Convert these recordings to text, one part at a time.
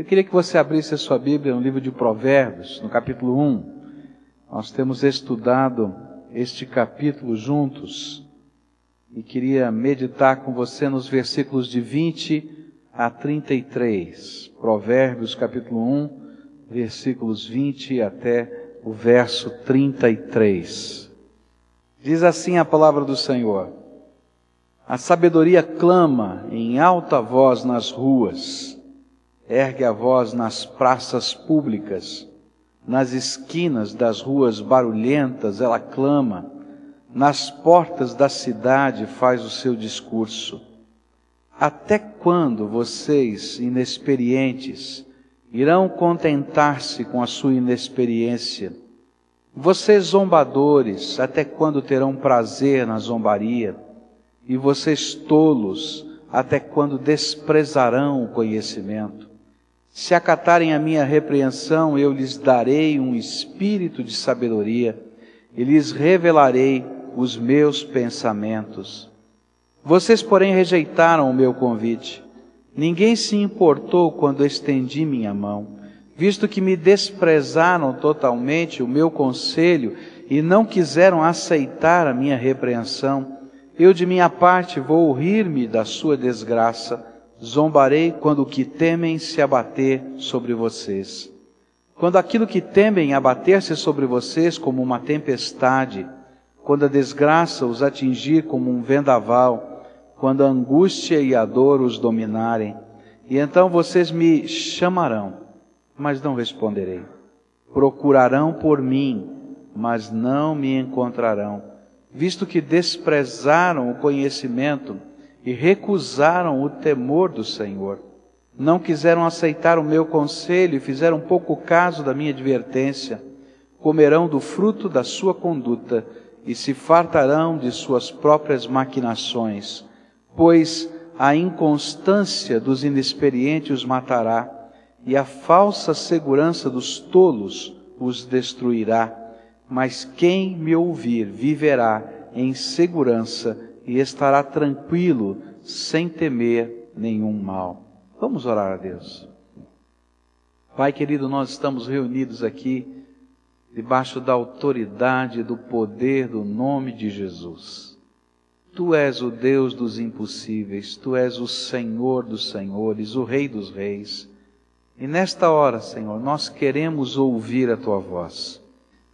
Eu queria que você abrisse a sua Bíblia no livro de Provérbios, no capítulo 1. Nós temos estudado este capítulo juntos e queria meditar com você nos versículos de 20 a 33. Provérbios, capítulo 1, versículos 20 até o verso 33. Diz assim a palavra do Senhor: A sabedoria clama em alta voz nas ruas ergue a voz nas praças públicas, nas esquinas das ruas barulhentas, ela clama, nas portas da cidade faz o seu discurso. Até quando vocês, inexperientes, irão contentar-se com a sua inexperiência? Vocês zombadores, até quando terão prazer na zombaria? E vocês tolos, até quando desprezarão o conhecimento? Se acatarem a minha repreensão, eu lhes darei um espírito de sabedoria e lhes revelarei os meus pensamentos. Vocês, porém, rejeitaram o meu convite. Ninguém se importou quando estendi minha mão, visto que me desprezaram totalmente o meu conselho e não quiseram aceitar a minha repreensão. Eu, de minha parte, vou rir-me da sua desgraça Zombarei quando o que temem se abater sobre vocês. Quando aquilo que temem abater-se sobre vocês como uma tempestade, quando a desgraça os atingir como um vendaval, quando a angústia e a dor os dominarem, e então vocês me chamarão, mas não responderei. Procurarão por mim, mas não me encontrarão, visto que desprezaram o conhecimento e recusaram o temor do Senhor. Não quiseram aceitar o meu conselho e fizeram pouco caso da minha advertência. Comerão do fruto da sua conduta e se fartarão de suas próprias maquinações, pois a inconstância dos inexperientes os matará e a falsa segurança dos tolos os destruirá. Mas quem me ouvir viverá em segurança e estará tranquilo, sem temer nenhum mal. Vamos orar a Deus. Pai querido, nós estamos reunidos aqui debaixo da autoridade, do poder do nome de Jesus. Tu és o Deus dos impossíveis, tu és o Senhor dos senhores, o Rei dos reis. E nesta hora, Senhor, nós queremos ouvir a tua voz.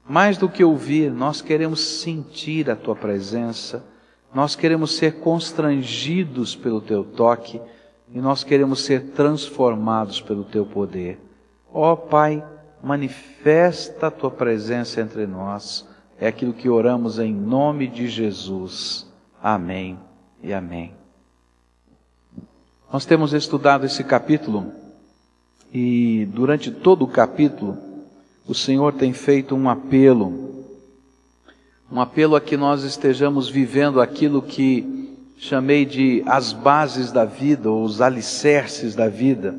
Mais do que ouvir, nós queremos sentir a tua presença nós queremos ser constrangidos pelo teu toque e nós queremos ser transformados pelo teu poder. Ó oh, Pai, manifesta a tua presença entre nós. É aquilo que oramos em nome de Jesus. Amém e amém. Nós temos estudado esse capítulo e durante todo o capítulo o Senhor tem feito um apelo um apelo a que nós estejamos vivendo aquilo que chamei de as bases da vida, ou os alicerces da vida.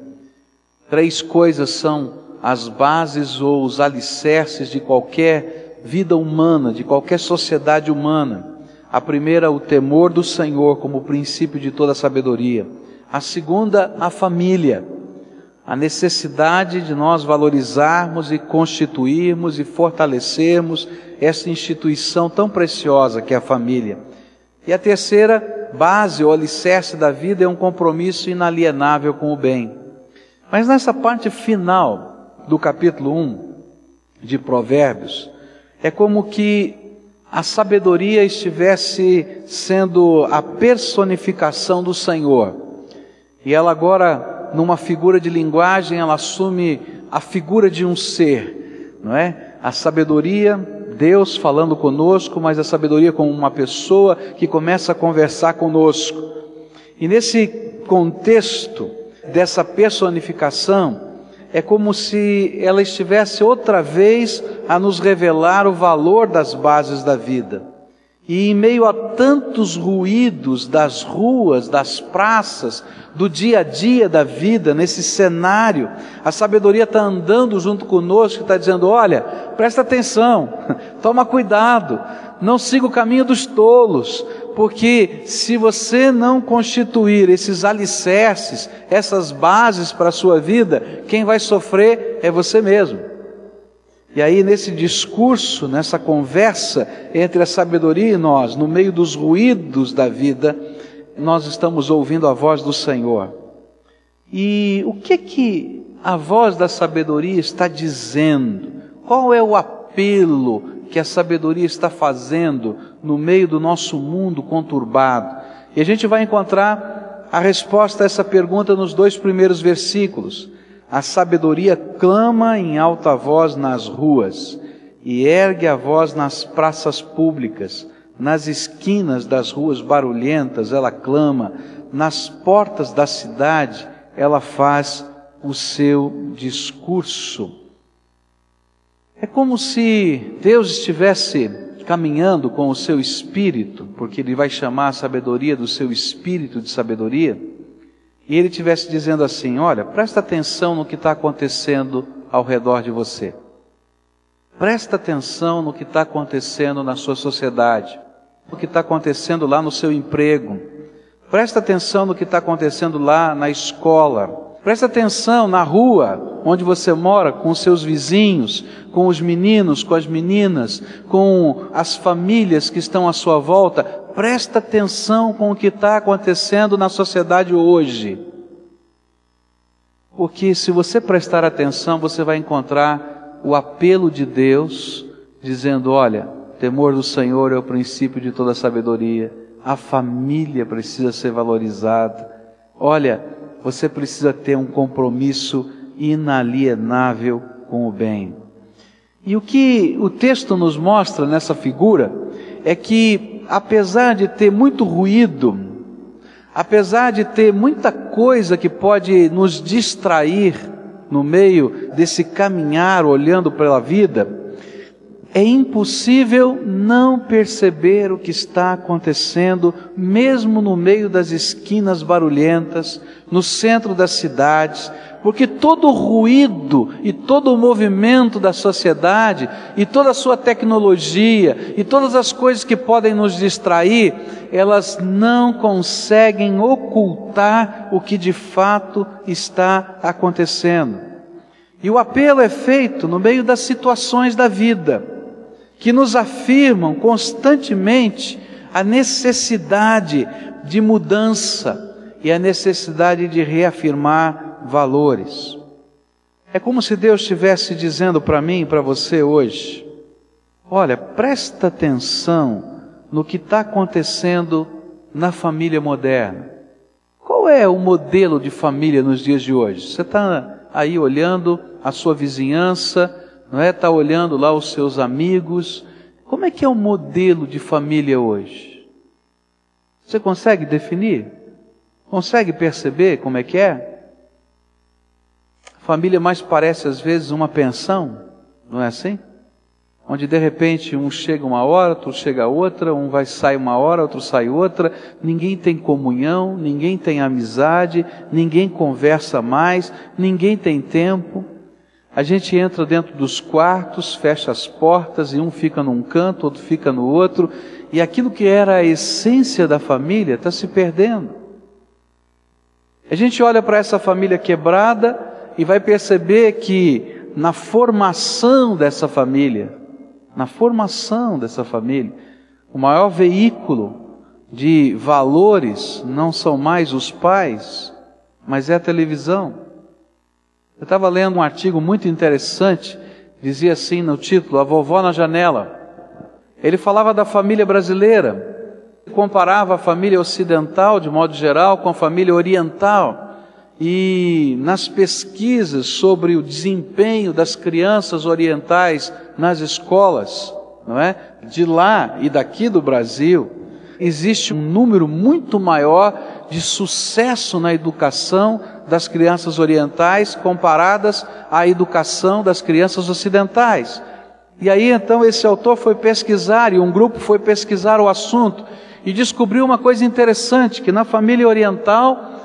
Três coisas são as bases ou os alicerces de qualquer vida humana, de qualquer sociedade humana. A primeira, o temor do Senhor como princípio de toda sabedoria. A segunda, a família a necessidade de nós valorizarmos e constituirmos e fortalecermos essa instituição tão preciosa que é a família. E a terceira base ou alicerce da vida é um compromisso inalienável com o bem. Mas nessa parte final do capítulo 1 de Provérbios, é como que a sabedoria estivesse sendo a personificação do Senhor. E ela agora numa figura de linguagem, ela assume a figura de um ser, não é? A sabedoria, Deus falando conosco, mas a sabedoria como uma pessoa que começa a conversar conosco. E nesse contexto dessa personificação, é como se ela estivesse outra vez a nos revelar o valor das bases da vida. E em meio a tantos ruídos das ruas, das praças, do dia a dia da vida, nesse cenário, a sabedoria está andando junto conosco, está dizendo: olha, presta atenção, toma cuidado, não siga o caminho dos tolos, porque se você não constituir esses alicerces, essas bases para a sua vida, quem vai sofrer é você mesmo. E aí, nesse discurso, nessa conversa entre a sabedoria e nós, no meio dos ruídos da vida, nós estamos ouvindo a voz do Senhor. E o que que a voz da sabedoria está dizendo? Qual é o apelo que a sabedoria está fazendo no meio do nosso mundo conturbado? E a gente vai encontrar a resposta a essa pergunta nos dois primeiros versículos. A sabedoria clama em alta voz nas ruas e ergue a voz nas praças públicas, nas esquinas das ruas barulhentas ela clama, nas portas da cidade ela faz o seu discurso. É como se Deus estivesse caminhando com o seu espírito, porque ele vai chamar a sabedoria do seu espírito de sabedoria, e ele estivesse dizendo assim: Olha, presta atenção no que está acontecendo ao redor de você. Presta atenção no que está acontecendo na sua sociedade, no que está acontecendo lá no seu emprego. Presta atenção no que está acontecendo lá na escola. Presta atenção na rua onde você mora, com os seus vizinhos, com os meninos, com as meninas, com as famílias que estão à sua volta. Presta atenção com o que está acontecendo na sociedade hoje. Porque se você prestar atenção, você vai encontrar o apelo de Deus, dizendo: olha, temor do Senhor é o princípio de toda sabedoria, a família precisa ser valorizada. Olha, você precisa ter um compromisso inalienável com o bem. E o que o texto nos mostra nessa figura é que, apesar de ter muito ruído, apesar de ter muita coisa que pode nos distrair no meio desse caminhar olhando pela vida, é impossível não perceber o que está acontecendo, mesmo no meio das esquinas barulhentas, no centro das cidades, porque todo o ruído e todo o movimento da sociedade e toda a sua tecnologia e todas as coisas que podem nos distrair, elas não conseguem ocultar o que de fato está acontecendo. E o apelo é feito no meio das situações da vida que nos afirmam constantemente a necessidade de mudança e a necessidade de reafirmar valores. É como se Deus estivesse dizendo para mim e para você hoje: olha, presta atenção no que está acontecendo na família moderna. Qual é o modelo de família nos dias de hoje? Você está aí olhando a sua vizinhança, não é? Está olhando lá os seus amigos. Como é que é o modelo de família hoje? Você consegue definir? Consegue perceber como é que é? A família mais parece às vezes uma pensão, não é assim? Onde de repente um chega uma hora, outro chega outra, um vai sair uma hora, outro sai outra, ninguém tem comunhão, ninguém tem amizade, ninguém conversa mais, ninguém tem tempo. A gente entra dentro dos quartos, fecha as portas e um fica num canto, outro fica no outro, e aquilo que era a essência da família está se perdendo. A gente olha para essa família quebrada e vai perceber que na formação dessa família, na formação dessa família, o maior veículo de valores não são mais os pais, mas é a televisão. Eu estava lendo um artigo muito interessante, dizia assim no título: A Vovó na Janela. Ele falava da família brasileira, comparava a família ocidental, de modo geral, com a família oriental. E nas pesquisas sobre o desempenho das crianças orientais nas escolas, não é? De lá e daqui do Brasil, existe um número muito maior de sucesso na educação das crianças orientais comparadas à educação das crianças ocidentais. E aí então esse autor foi pesquisar e um grupo foi pesquisar o assunto e descobriu uma coisa interessante, que na família oriental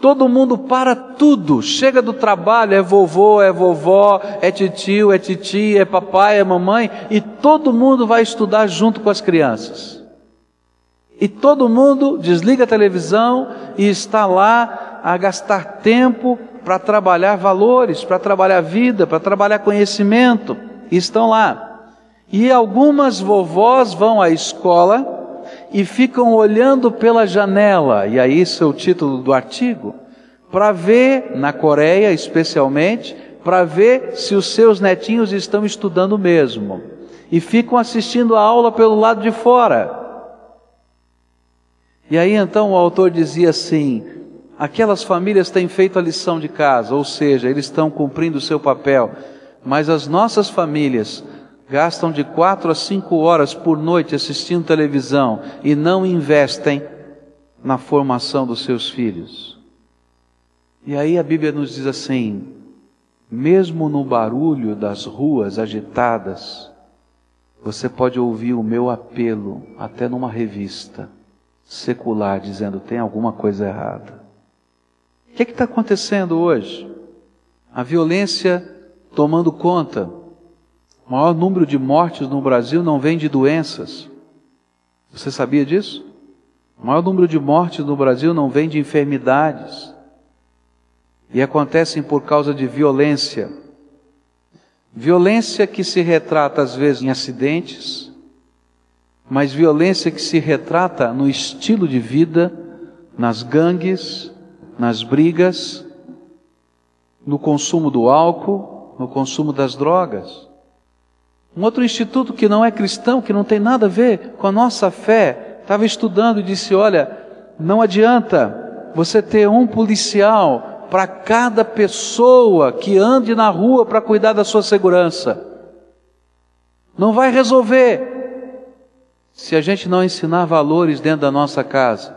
Todo mundo para tudo, chega do trabalho, é vovô, é vovó, é titio, é titia, é papai, é mamãe, e todo mundo vai estudar junto com as crianças. E todo mundo desliga a televisão e está lá a gastar tempo para trabalhar valores, para trabalhar vida, para trabalhar conhecimento, e estão lá. E algumas vovós vão à escola e ficam olhando pela janela, e aí isso é o título do artigo, para ver, na Coreia especialmente, para ver se os seus netinhos estão estudando mesmo. E ficam assistindo a aula pelo lado de fora. E aí então o autor dizia assim: aquelas famílias têm feito a lição de casa, ou seja, eles estão cumprindo o seu papel, mas as nossas famílias gastam de quatro a cinco horas por noite assistindo televisão e não investem na formação dos seus filhos. E aí a Bíblia nos diz assim: mesmo no barulho das ruas agitadas, você pode ouvir o meu apelo até numa revista secular dizendo tem alguma coisa errada. O que é está acontecendo hoje? A violência tomando conta o maior número de mortes no Brasil não vem de doenças. Você sabia disso? O maior número de mortes no Brasil não vem de enfermidades. E acontecem por causa de violência. Violência que se retrata às vezes em acidentes, mas violência que se retrata no estilo de vida, nas gangues, nas brigas, no consumo do álcool, no consumo das drogas. Um outro instituto que não é cristão, que não tem nada a ver com a nossa fé, estava estudando e disse: Olha, não adianta você ter um policial para cada pessoa que ande na rua para cuidar da sua segurança. Não vai resolver se a gente não ensinar valores dentro da nossa casa.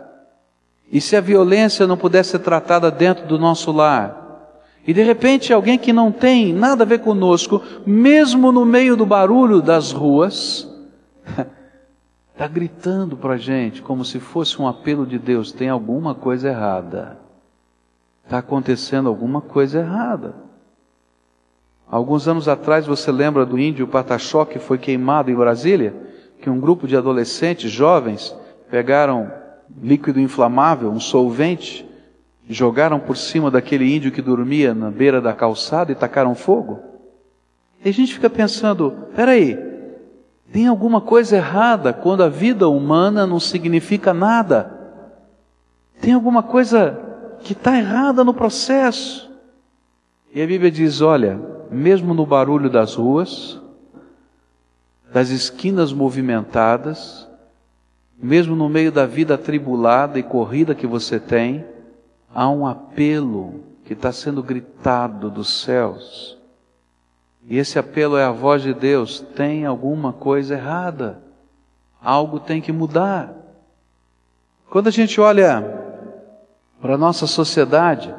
E se a violência não puder ser tratada dentro do nosso lar. E de repente alguém que não tem nada a ver conosco, mesmo no meio do barulho das ruas, está gritando para a gente como se fosse um apelo de Deus: tem alguma coisa errada. Está acontecendo alguma coisa errada. Alguns anos atrás, você lembra do índio Pataxó que foi queimado em Brasília? Que um grupo de adolescentes jovens pegaram líquido inflamável, um solvente, jogaram por cima daquele índio que dormia na beira da calçada e tacaram fogo? E a gente fica pensando: peraí, tem alguma coisa errada quando a vida humana não significa nada? Tem alguma coisa que está errada no processo? E a Bíblia diz: olha, mesmo no barulho das ruas, das esquinas movimentadas, mesmo no meio da vida atribulada e corrida que você tem, há um apelo que está sendo gritado dos céus. E esse apelo é a voz de Deus: tem alguma coisa errada, algo tem que mudar. Quando a gente olha para a nossa sociedade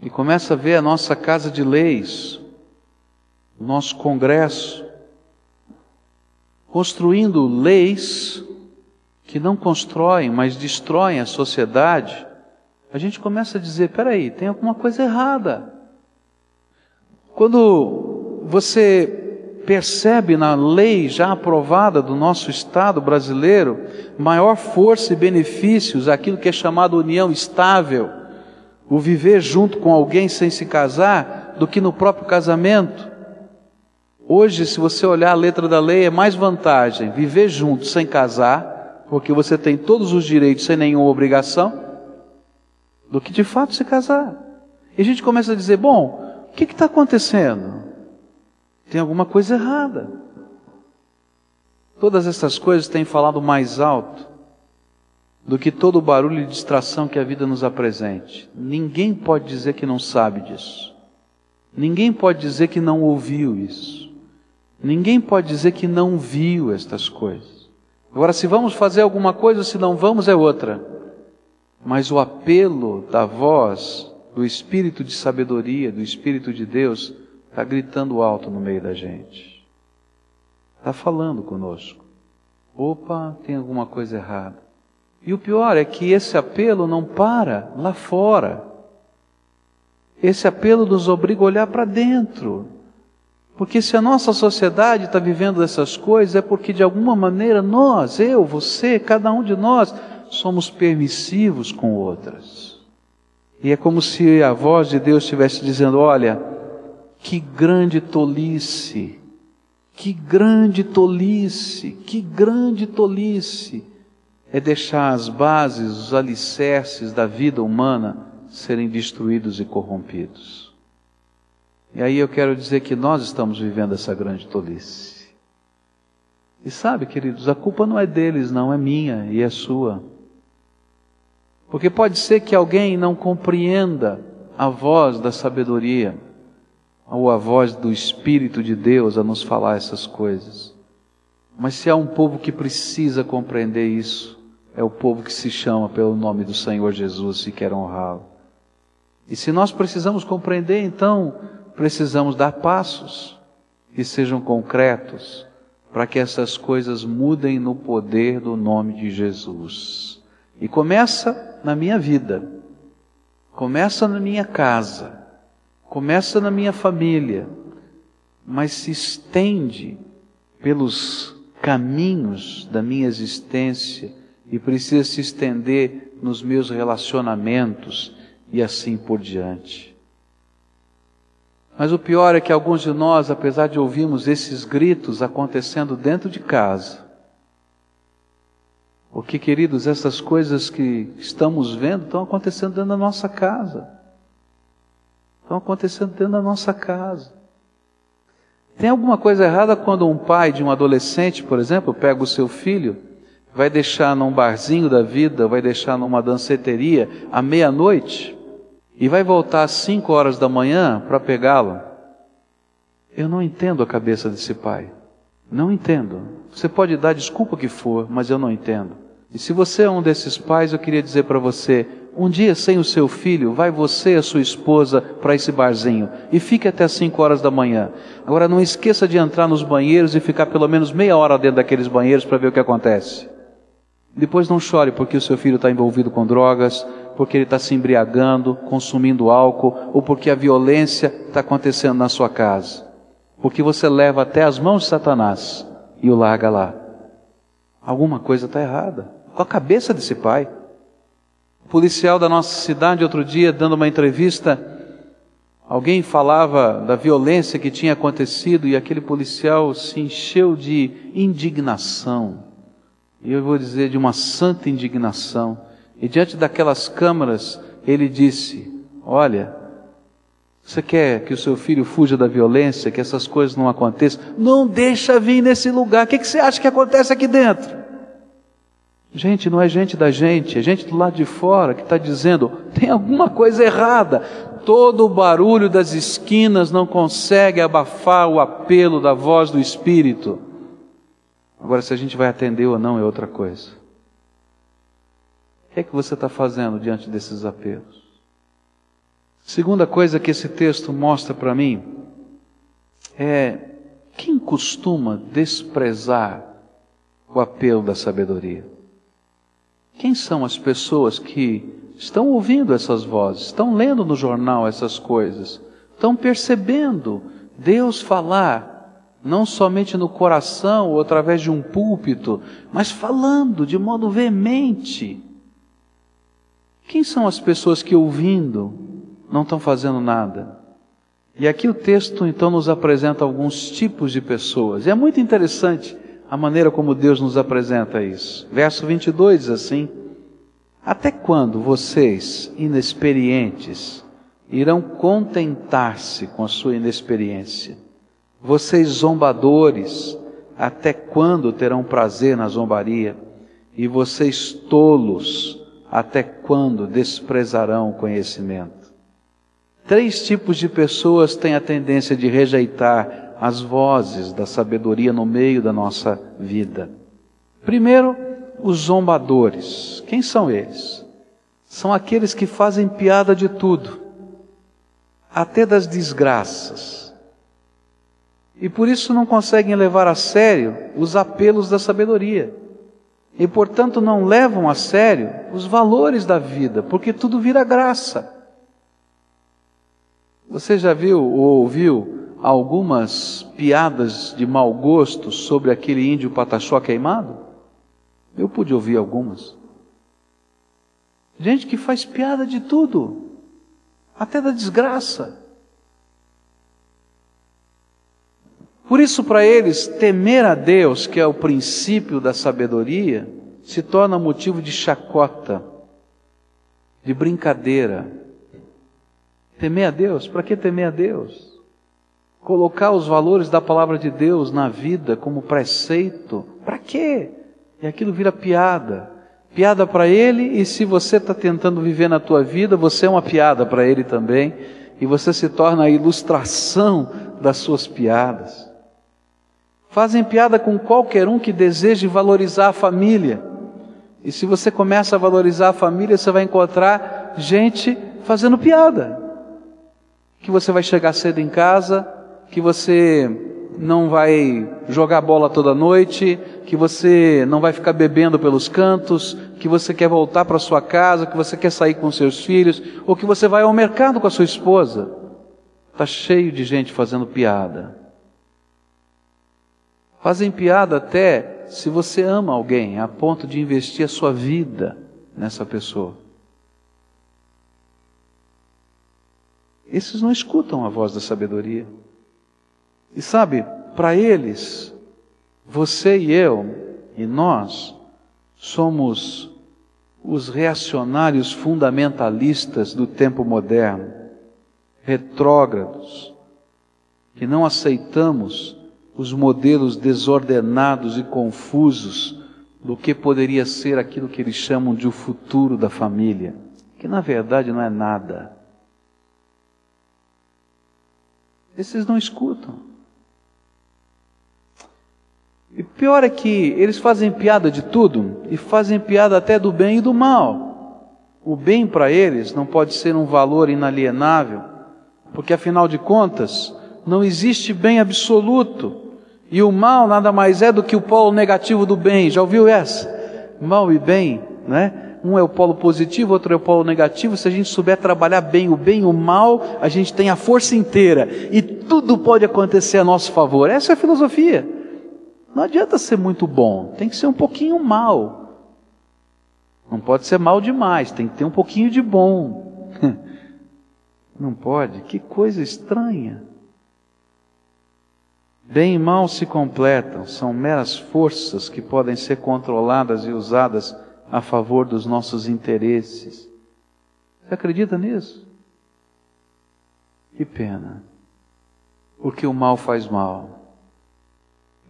e começa a ver a nossa casa de leis, o nosso Congresso, construindo leis que não constroem, mas destroem a sociedade, a gente começa a dizer: peraí, tem alguma coisa errada. Quando você percebe na lei já aprovada do nosso Estado brasileiro maior força e benefícios, aquilo que é chamado união estável, o viver junto com alguém sem se casar, do que no próprio casamento. Hoje, se você olhar a letra da lei, é mais vantagem viver junto sem casar, porque você tem todos os direitos sem nenhuma obrigação, do que de fato se casar. E a gente começa a dizer: bom, o que está acontecendo? Tem alguma coisa errada. Todas essas coisas têm falado mais alto do que todo o barulho e distração que a vida nos apresente. Ninguém pode dizer que não sabe disso. Ninguém pode dizer que não ouviu isso. Ninguém pode dizer que não viu estas coisas. Agora, se vamos fazer alguma coisa, se não vamos, é outra mas o apelo da voz do Espírito de sabedoria, do Espírito de Deus, está gritando alto no meio da gente. Está falando conosco. Opa, tem alguma coisa errada. E o pior é que esse apelo não para lá fora. Esse apelo nos obriga a olhar para dentro. Porque se a nossa sociedade está vivendo essas coisas, é porque de alguma maneira nós, eu, você, cada um de nós, somos permissivos com outras. E é como se a voz de Deus estivesse dizendo: olha, que grande tolice, que grande tolice, que grande tolice é deixar as bases, os alicerces da vida humana serem destruídos e corrompidos. E aí eu quero dizer que nós estamos vivendo essa grande tolice. E sabe, queridos, a culpa não é deles, não, é minha e é sua. Porque pode ser que alguém não compreenda a voz da sabedoria ou a voz do Espírito de Deus a nos falar essas coisas. Mas se há um povo que precisa compreender isso, é o povo que se chama pelo nome do Senhor Jesus e quer honrá-lo. E se nós precisamos compreender, então precisamos dar passos que sejam concretos para que essas coisas mudem no poder do nome de Jesus. E começa na minha vida, começa na minha casa, começa na minha família, mas se estende pelos caminhos da minha existência e precisa se estender nos meus relacionamentos e assim por diante. Mas o pior é que alguns de nós, apesar de ouvirmos esses gritos acontecendo dentro de casa, porque, queridos, essas coisas que estamos vendo estão acontecendo dentro da nossa casa estão acontecendo dentro da nossa casa. Tem alguma coisa errada quando um pai de um adolescente, por exemplo, pega o seu filho, vai deixar num barzinho da vida, vai deixar numa danceteria à meia-noite e vai voltar às cinco horas da manhã para pegá-lo? Eu não entendo a cabeça desse pai. Não entendo. Você pode dar desculpa que for, mas eu não entendo. E se você é um desses pais, eu queria dizer para você: um dia sem o seu filho, vai você e a sua esposa para esse barzinho e fique até as 5 horas da manhã. Agora não esqueça de entrar nos banheiros e ficar pelo menos meia hora dentro daqueles banheiros para ver o que acontece. Depois não chore porque o seu filho está envolvido com drogas, porque ele está se embriagando, consumindo álcool, ou porque a violência está acontecendo na sua casa. Porque você leva até as mãos de Satanás e o larga lá. Alguma coisa está errada com a cabeça desse pai policial da nossa cidade, outro dia, dando uma entrevista, alguém falava da violência que tinha acontecido e aquele policial se encheu de indignação. E eu vou dizer de uma santa indignação. E diante daquelas câmaras, ele disse: Olha, você quer que o seu filho fuja da violência, que essas coisas não aconteçam? Não deixa vir nesse lugar. O que, que você acha que acontece aqui dentro? Gente, não é gente da gente, é gente do lado de fora que está dizendo: tem alguma coisa errada. Todo o barulho das esquinas não consegue abafar o apelo da voz do Espírito. Agora, se a gente vai atender ou não é outra coisa. O que é que você está fazendo diante desses apelos? Segunda coisa que esse texto mostra para mim é quem costuma desprezar o apelo da sabedoria. Quem são as pessoas que estão ouvindo essas vozes, estão lendo no jornal essas coisas, estão percebendo Deus falar, não somente no coração ou através de um púlpito, mas falando de modo veemente? Quem são as pessoas que ouvindo não estão fazendo nada? E aqui o texto então nos apresenta alguns tipos de pessoas. E é muito interessante a maneira como Deus nos apresenta isso. Verso 22 diz assim: Até quando vocês, inexperientes, irão contentar-se com a sua inexperiência? Vocês zombadores, até quando terão prazer na zombaria? E vocês tolos, até quando desprezarão o conhecimento? Três tipos de pessoas têm a tendência de rejeitar as vozes da sabedoria no meio da nossa vida. Primeiro, os zombadores. Quem são eles? São aqueles que fazem piada de tudo, até das desgraças. E por isso não conseguem levar a sério os apelos da sabedoria. E, portanto, não levam a sério os valores da vida, porque tudo vira graça. Você já viu ou ouviu algumas piadas de mau gosto sobre aquele índio pataxó queimado? Eu pude ouvir algumas. Gente que faz piada de tudo, até da desgraça. Por isso, para eles, temer a Deus, que é o princípio da sabedoria, se torna motivo de chacota, de brincadeira. Temer a Deus? Para que temer a Deus? Colocar os valores da palavra de Deus na vida como preceito? Para quê? E aquilo vira piada. Piada para ele, e se você está tentando viver na tua vida, você é uma piada para ele também, e você se torna a ilustração das suas piadas. Fazem piada com qualquer um que deseje valorizar a família. E se você começa a valorizar a família, você vai encontrar gente fazendo piada. Que você vai chegar cedo em casa, que você não vai jogar bola toda noite, que você não vai ficar bebendo pelos cantos, que você quer voltar para sua casa, que você quer sair com seus filhos, ou que você vai ao mercado com a sua esposa. Está cheio de gente fazendo piada. Fazem piada até se você ama alguém, a ponto de investir a sua vida nessa pessoa. Esses não escutam a voz da sabedoria. E sabe, para eles, você e eu, e nós, somos os reacionários fundamentalistas do tempo moderno, retrógrados, que não aceitamos os modelos desordenados e confusos do que poderia ser aquilo que eles chamam de o futuro da família, que na verdade não é nada. Esses não escutam. E pior é que eles fazem piada de tudo e fazem piada até do bem e do mal. O bem para eles não pode ser um valor inalienável, porque afinal de contas, não existe bem absoluto. E o mal nada mais é do que o polo negativo do bem. Já ouviu essa? Mal e bem, né? Um é o polo positivo, outro é o polo negativo. Se a gente souber trabalhar bem o bem e o mal, a gente tem a força inteira. E tudo pode acontecer a nosso favor. Essa é a filosofia. Não adianta ser muito bom, tem que ser um pouquinho mal. Não pode ser mal demais, tem que ter um pouquinho de bom. Não pode? Que coisa estranha. Bem e mal se completam, são meras forças que podem ser controladas e usadas a favor dos nossos interesses. Você acredita nisso? Que pena. Porque o mal faz mal.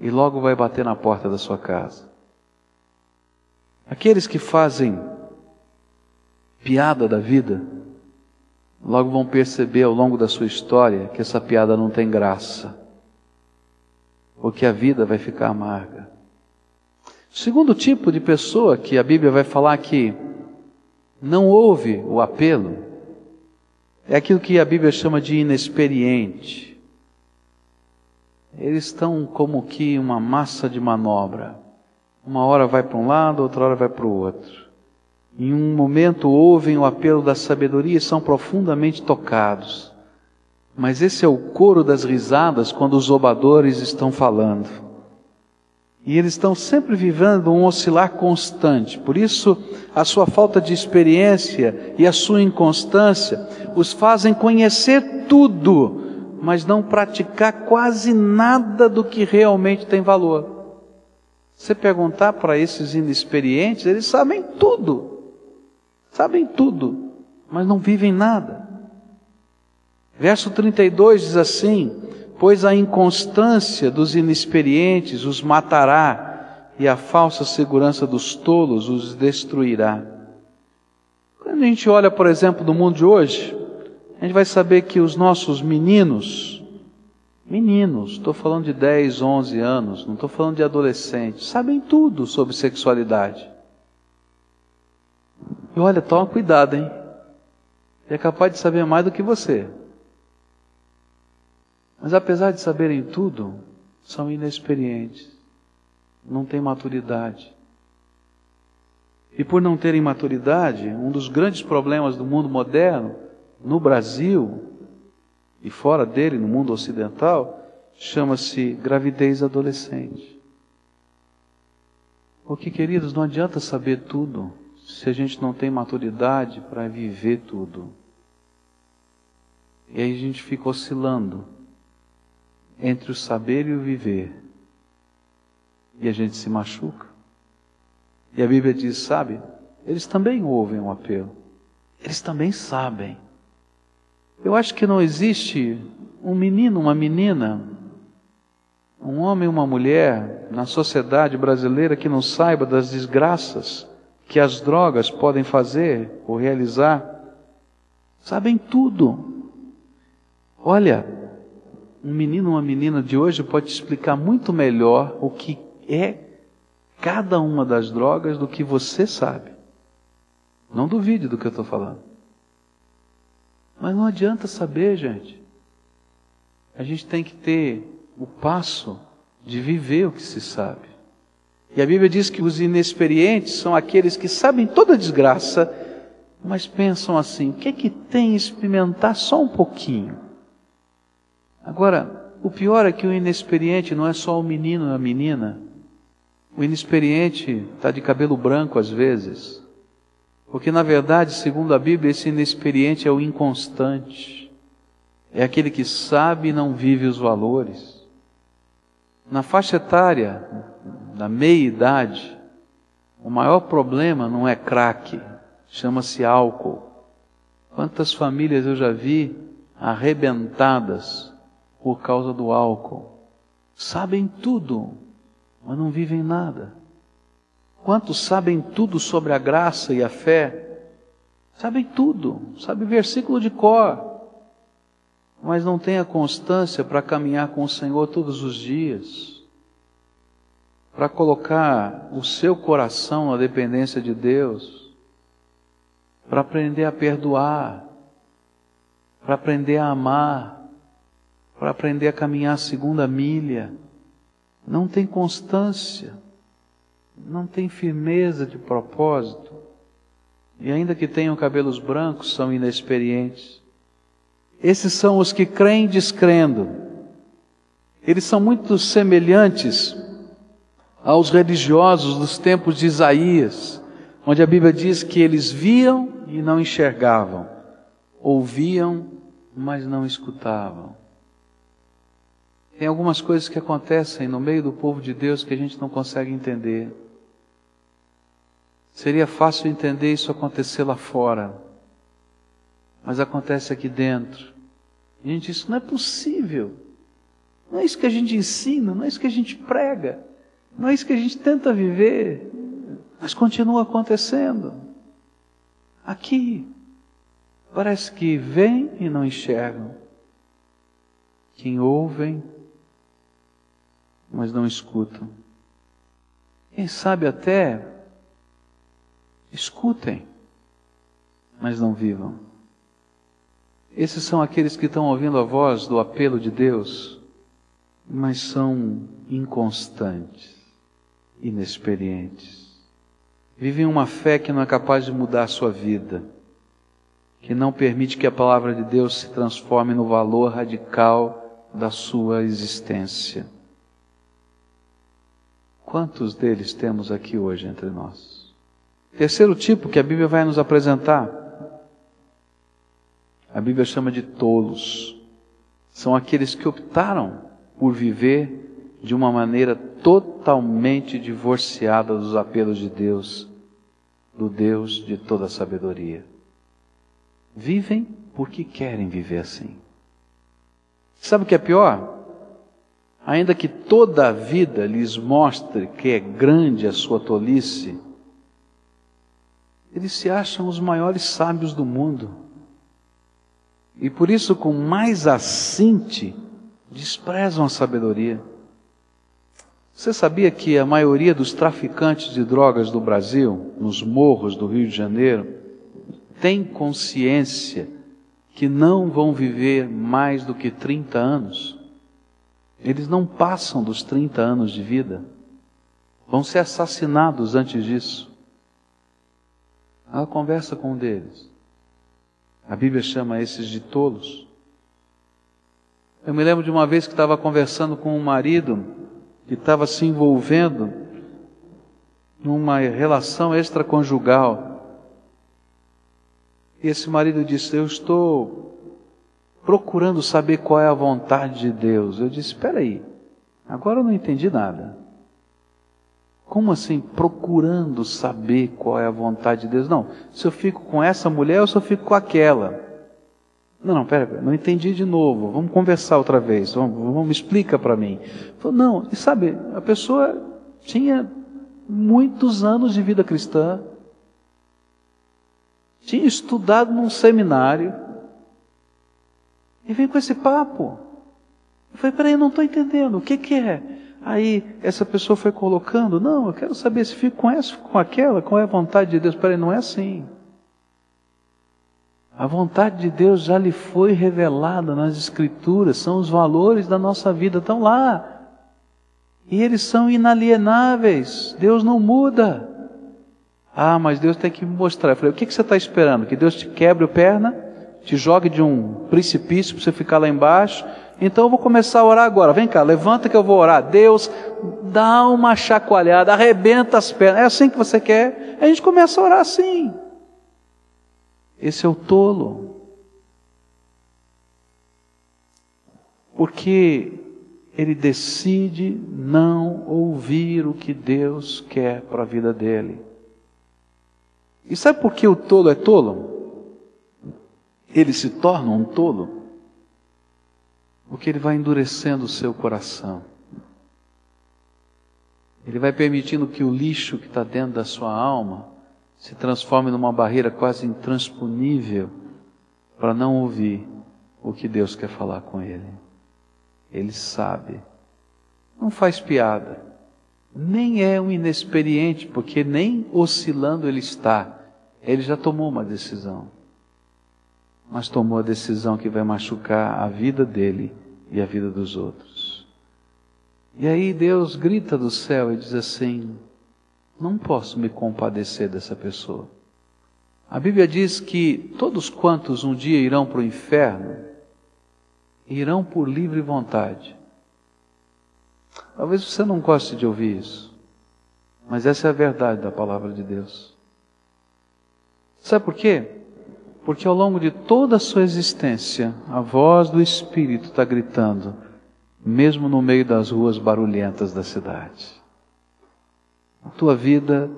E logo vai bater na porta da sua casa. Aqueles que fazem piada da vida, logo vão perceber ao longo da sua história que essa piada não tem graça porque a vida vai ficar amarga. O segundo tipo de pessoa que a Bíblia vai falar que não ouve o apelo é aquilo que a Bíblia chama de inexperiente. Eles estão como que uma massa de manobra. Uma hora vai para um lado, outra hora vai para o outro. Em um momento ouvem o apelo da sabedoria e são profundamente tocados. Mas esse é o coro das risadas quando os zombadores estão falando. E eles estão sempre vivendo um oscilar constante. Por isso, a sua falta de experiência e a sua inconstância os fazem conhecer tudo, mas não praticar quase nada do que realmente tem valor. Você perguntar para esses inexperientes, eles sabem tudo. Sabem tudo, mas não vivem nada. Verso 32 diz assim: Pois a inconstância dos inexperientes os matará, e a falsa segurança dos tolos os destruirá. Quando a gente olha, por exemplo, no mundo de hoje, a gente vai saber que os nossos meninos, meninos, estou falando de 10, 11 anos, não estou falando de adolescentes, sabem tudo sobre sexualidade. E olha, toma cuidado, hein? É capaz de saber mais do que você. Mas apesar de saberem tudo, são inexperientes, não têm maturidade. E por não terem maturidade, um dos grandes problemas do mundo moderno, no Brasil e fora dele, no mundo ocidental, chama-se gravidez adolescente. Porque, queridos, não adianta saber tudo se a gente não tem maturidade para viver tudo. E aí a gente fica oscilando entre o saber e o viver. E a gente se machuca. E a Bíblia diz: sabe, eles também ouvem o um apelo, eles também sabem. Eu acho que não existe um menino, uma menina, um homem, uma mulher na sociedade brasileira que não saiba das desgraças que as drogas podem fazer ou realizar. Sabem tudo. Olha, um menino, uma menina de hoje pode explicar muito melhor o que é cada uma das drogas do que você sabe. Não duvide do que eu estou falando. Mas não adianta saber, gente. A gente tem que ter o passo de viver o que se sabe. E a Bíblia diz que os inexperientes são aqueles que sabem toda a desgraça, mas pensam assim: o que é que tem experimentar só um pouquinho? Agora, o pior é que o inexperiente não é só o menino e a menina. O inexperiente está de cabelo branco às vezes. Porque, na verdade, segundo a Bíblia, esse inexperiente é o inconstante. É aquele que sabe e não vive os valores. Na faixa etária, da meia-idade, o maior problema não é crack, chama-se álcool. Quantas famílias eu já vi arrebentadas por causa do álcool? Sabem tudo, mas não vivem nada. Quantos sabem tudo sobre a graça e a fé? Sabem tudo, sabe versículo de cor, mas não tem a constância para caminhar com o Senhor todos os dias, para colocar o seu coração na dependência de Deus, para aprender a perdoar, para aprender a amar, para aprender a caminhar a segunda milha não tem constância, não tem firmeza de propósito, e ainda que tenham cabelos brancos, são inexperientes. Esses são os que creem descrendo. Eles são muito semelhantes aos religiosos dos tempos de Isaías, onde a Bíblia diz que eles viam e não enxergavam, ouviam, mas não escutavam. Tem algumas coisas que acontecem no meio do povo de Deus que a gente não consegue entender. Seria fácil entender isso acontecer lá fora, mas acontece aqui dentro. A gente isso não é possível. Não é isso que a gente ensina, não é isso que a gente prega, não é isso que a gente tenta viver, mas continua acontecendo. Aqui, parece que vêm e não enxergam, quem ouvem mas não escutam. Quem sabe até escutem, mas não vivam. Esses são aqueles que estão ouvindo a voz do apelo de Deus, mas são inconstantes, inexperientes. Vivem uma fé que não é capaz de mudar a sua vida, que não permite que a palavra de Deus se transforme no valor radical da sua existência. Quantos deles temos aqui hoje entre nós? Terceiro tipo que a Bíblia vai nos apresentar. A Bíblia chama de tolos. São aqueles que optaram por viver de uma maneira totalmente divorciada dos apelos de Deus, do Deus de toda sabedoria. Vivem porque querem viver assim. Sabe o que é pior? Ainda que toda a vida lhes mostre que é grande a sua tolice, eles se acham os maiores sábios do mundo. E por isso, com mais assinte, desprezam a sabedoria. Você sabia que a maioria dos traficantes de drogas do Brasil, nos morros do Rio de Janeiro, tem consciência que não vão viver mais do que 30 anos? Eles não passam dos 30 anos de vida. Vão ser assassinados antes disso. Ela conversa com um deles. A Bíblia chama esses de tolos. Eu me lembro de uma vez que estava conversando com um marido que estava se envolvendo numa relação extraconjugal. E esse marido disse: Eu estou procurando saber qual é a vontade de Deus. Eu disse: Espera aí, agora eu não entendi nada. Como assim procurando saber qual é a vontade de Deus? Não, se eu fico com essa mulher ou se eu fico com aquela. Não, não, pera, não entendi de novo. Vamos conversar outra vez. Vamos, vamos explica para mim. Falei, não, e sabe, a pessoa tinha muitos anos de vida cristã, tinha estudado num seminário e vem com esse papo. Eu falei, peraí, eu não estou entendendo. O que, que é? Aí essa pessoa foi colocando, não, eu quero saber se fico com essa, com aquela, qual é a vontade de Deus. Peraí, não é assim. A vontade de Deus já lhe foi revelada nas Escrituras, são os valores da nossa vida, estão lá. E eles são inalienáveis, Deus não muda. Ah, mas Deus tem que me mostrar. Eu falei, o que, que você está esperando? Que Deus te quebre a perna, te jogue de um precipício para você ficar lá embaixo então eu vou começar a orar agora. Vem cá, levanta que eu vou orar. Deus, dá uma chacoalhada, arrebenta as pernas. É assim que você quer? A gente começa a orar assim. Esse é o tolo. Porque ele decide não ouvir o que Deus quer para a vida dele. E sabe por que o tolo é tolo? Ele se torna um tolo porque ele vai endurecendo o seu coração. Ele vai permitindo que o lixo que está dentro da sua alma se transforme numa barreira quase intransponível para não ouvir o que Deus quer falar com ele. Ele sabe. Não faz piada. Nem é um inexperiente, porque nem oscilando ele está. Ele já tomou uma decisão. Mas tomou a decisão que vai machucar a vida dele e a vida dos outros. E aí Deus grita do céu e diz assim: Não posso me compadecer dessa pessoa. A Bíblia diz que todos quantos um dia irão para o inferno, irão por livre vontade. Talvez você não goste de ouvir isso, mas essa é a verdade da palavra de Deus. Sabe por quê? Porque ao longo de toda a sua existência, a voz do Espírito está gritando, mesmo no meio das ruas barulhentas da cidade. A tua vida,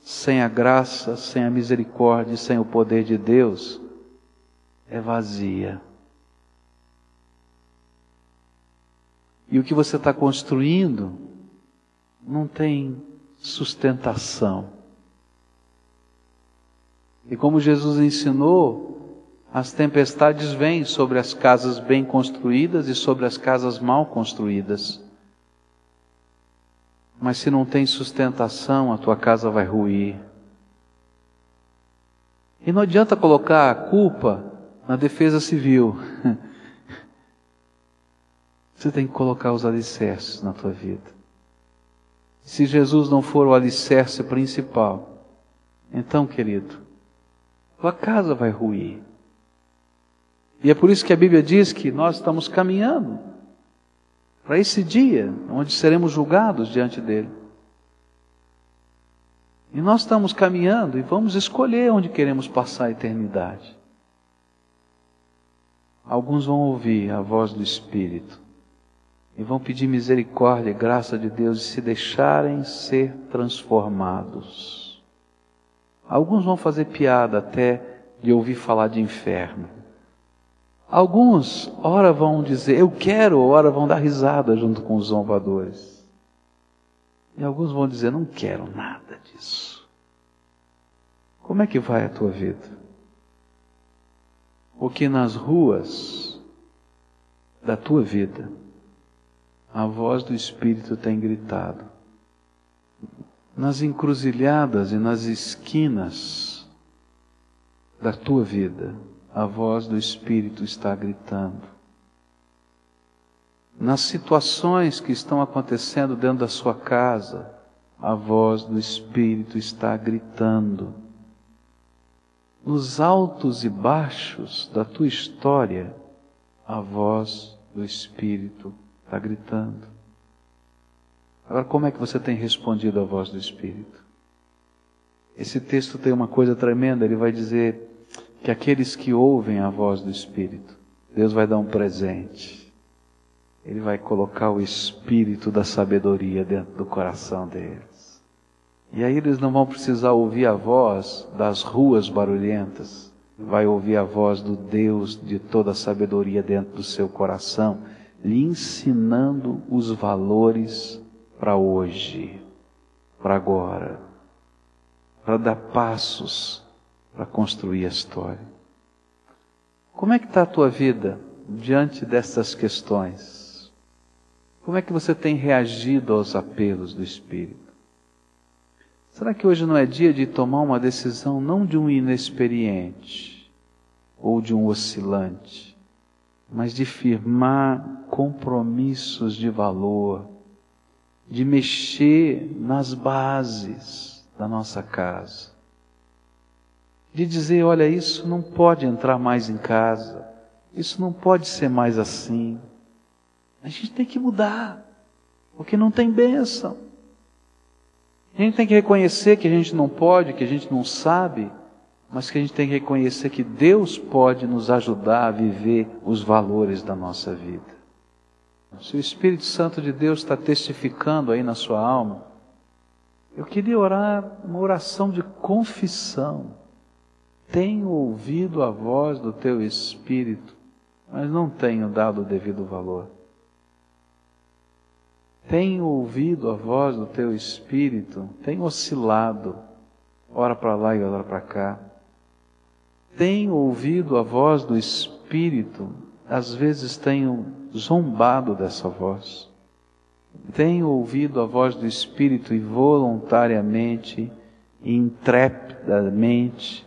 sem a graça, sem a misericórdia, sem o poder de Deus, é vazia. E o que você está construindo não tem sustentação. E como Jesus ensinou, as tempestades vêm sobre as casas bem construídas e sobre as casas mal construídas. Mas se não tem sustentação, a tua casa vai ruir. E não adianta colocar a culpa na defesa civil. Você tem que colocar os alicerces na tua vida. Se Jesus não for o alicerce principal, então, querido, tua casa vai ruir. E é por isso que a Bíblia diz que nós estamos caminhando para esse dia onde seremos julgados diante dele. E nós estamos caminhando e vamos escolher onde queremos passar a eternidade. Alguns vão ouvir a voz do Espírito e vão pedir misericórdia e graça de Deus e se deixarem ser transformados. Alguns vão fazer piada até de ouvir falar de inferno. Alguns, ora vão dizer, eu quero, ora vão dar risada junto com os zombadores. E alguns vão dizer, não quero nada disso. Como é que vai a tua vida? Porque nas ruas da tua vida, a voz do Espírito tem gritado: nas encruzilhadas e nas esquinas da tua vida, a voz do Espírito está gritando. Nas situações que estão acontecendo dentro da sua casa, a voz do Espírito está gritando. nos altos e baixos da tua história, a voz do Espírito está gritando. Agora, como é que você tem respondido à voz do Espírito? Esse texto tem uma coisa tremenda, ele vai dizer que aqueles que ouvem a voz do Espírito, Deus vai dar um presente. Ele vai colocar o espírito da sabedoria dentro do coração deles. E aí eles não vão precisar ouvir a voz das ruas barulhentas, vai ouvir a voz do Deus de toda a sabedoria dentro do seu coração, lhe ensinando os valores para hoje, para agora, para dar passos para construir a história. Como é que está a tua vida diante dessas questões? Como é que você tem reagido aos apelos do Espírito? Será que hoje não é dia de tomar uma decisão não de um inexperiente ou de um oscilante, mas de firmar compromissos de valor, de mexer nas bases da nossa casa? de dizer: olha, isso não pode entrar mais em casa, isso não pode ser mais assim. A gente tem que mudar, porque não tem bênção. A gente tem que reconhecer que a gente não pode, que a gente não sabe, mas que a gente tem que reconhecer que Deus pode nos ajudar a viver os valores da nossa vida. Se o Espírito Santo de Deus está testificando aí na sua alma, eu queria orar uma oração de confissão tenho ouvido a voz do teu espírito, mas não tenho dado o devido valor. Tenho ouvido a voz do teu espírito, tenho oscilado, ora para lá e ora para cá. Tenho ouvido a voz do espírito, às vezes tenho zombado dessa voz. Tenho ouvido a voz do espírito e voluntariamente, intrepidamente,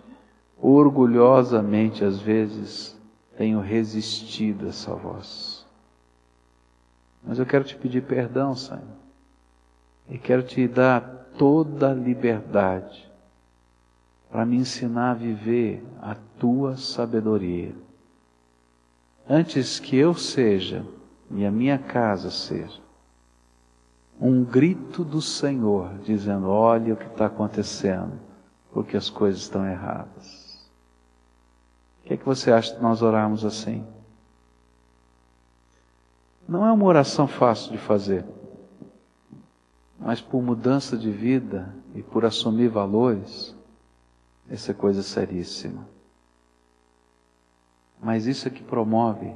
orgulhosamente, às vezes, tenho resistido a essa voz. Mas eu quero te pedir perdão, Senhor. E quero te dar toda a liberdade para me ensinar a viver a tua sabedoria. Antes que eu seja e a minha casa seja um grito do Senhor dizendo: Olha o que está acontecendo, porque as coisas estão erradas. O que, é que você acha de nós orarmos assim? Não é uma oração fácil de fazer, mas por mudança de vida e por assumir valores, essa é coisa seríssima. Mas isso é que promove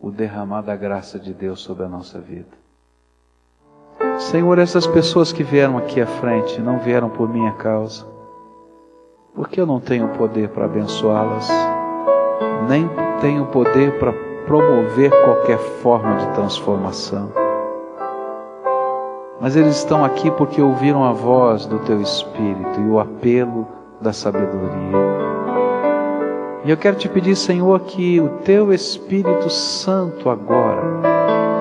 o derramar da graça de Deus sobre a nossa vida. Senhor, essas pessoas que vieram aqui à frente não vieram por minha causa porque eu não tenho poder para abençoá-las, nem tenho poder para promover qualquer forma de transformação. Mas eles estão aqui porque ouviram a voz do teu Espírito e o apelo da sabedoria. E eu quero te pedir, Senhor, que o teu Espírito Santo agora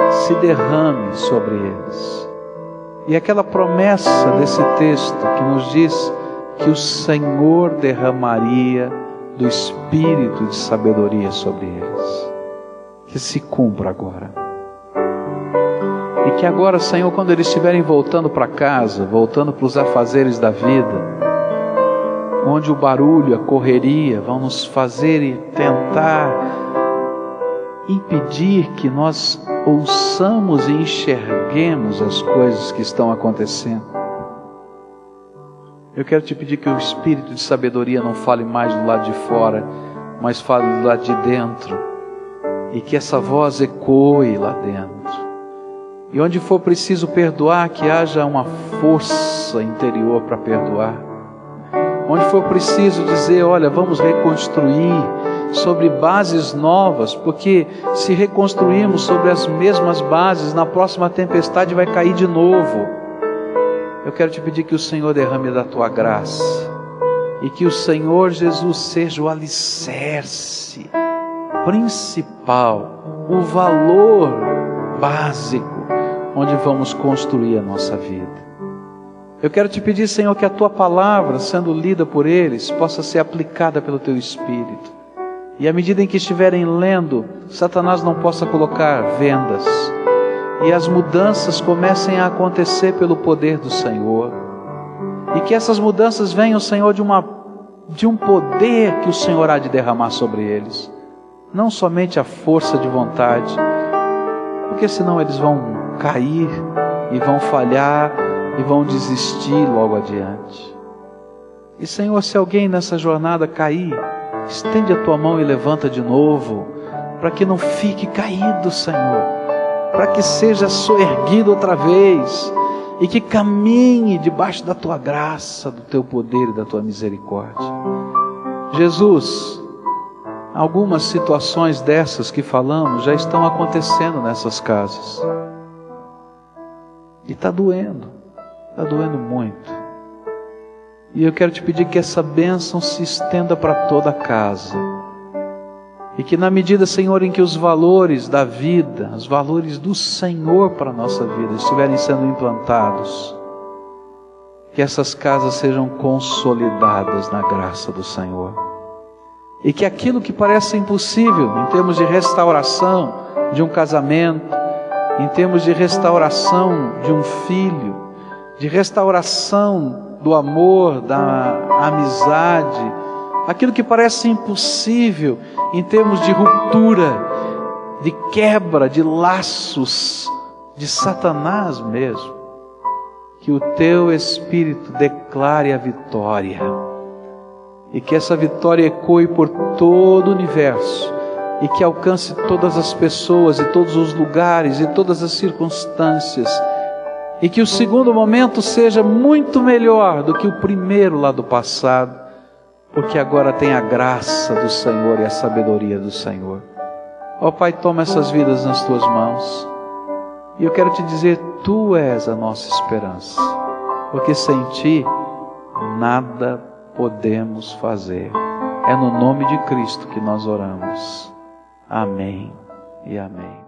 se derrame sobre eles. E aquela promessa desse texto que nos diz que o Senhor derramaria do espírito de sabedoria sobre eles. Que se cumpra agora. E que agora, Senhor, quando eles estiverem voltando para casa, voltando para os afazeres da vida, onde o barulho, a correria vão nos fazer e tentar impedir que nós ouçamos e enxerguemos as coisas que estão acontecendo. Eu quero te pedir que o espírito de sabedoria não fale mais do lado de fora, mas fale do lado de dentro. E que essa voz ecoe lá dentro. E onde for preciso perdoar, que haja uma força interior para perdoar. Onde for preciso dizer, olha, vamos reconstruir sobre bases novas, porque se reconstruirmos sobre as mesmas bases, na próxima tempestade vai cair de novo. Eu quero te pedir que o Senhor derrame da tua graça e que o Senhor Jesus seja o alicerce principal, o valor básico onde vamos construir a nossa vida. Eu quero te pedir, Senhor, que a tua palavra, sendo lida por eles, possa ser aplicada pelo teu Espírito. E à medida em que estiverem lendo, Satanás não possa colocar vendas. E as mudanças comecem a acontecer pelo poder do Senhor. E que essas mudanças venham, Senhor, de, uma, de um poder que o Senhor há de derramar sobre eles. Não somente a força de vontade, porque senão eles vão cair e vão falhar e vão desistir logo adiante. E Senhor, se alguém nessa jornada cair, estende a tua mão e levanta de novo, para que não fique caído, Senhor, para que seja soerguido outra vez e que caminhe debaixo da tua graça, do teu poder e da tua misericórdia. Jesus, algumas situações dessas que falamos já estão acontecendo nessas casas. E está doendo, está doendo muito. E eu quero te pedir que essa bênção se estenda para toda a casa. E que na medida, Senhor, em que os valores da vida, os valores do Senhor para a nossa vida estiverem sendo implantados, que essas casas sejam consolidadas na graça do Senhor. E que aquilo que parece impossível em termos de restauração de um casamento, em termos de restauração de um filho, de restauração do amor, da amizade, aquilo que parece impossível em termos de ruptura, de quebra de laços de Satanás mesmo. Que o teu Espírito declare a vitória e que essa vitória ecoe por todo o universo e que alcance todas as pessoas e todos os lugares e todas as circunstâncias. E que o segundo momento seja muito melhor do que o primeiro lá do passado, porque agora tem a graça do Senhor e a sabedoria do Senhor. Ó Pai, toma essas vidas nas tuas mãos. E eu quero te dizer, tu és a nossa esperança, porque sem ti nada podemos fazer. É no nome de Cristo que nós oramos. Amém e amém.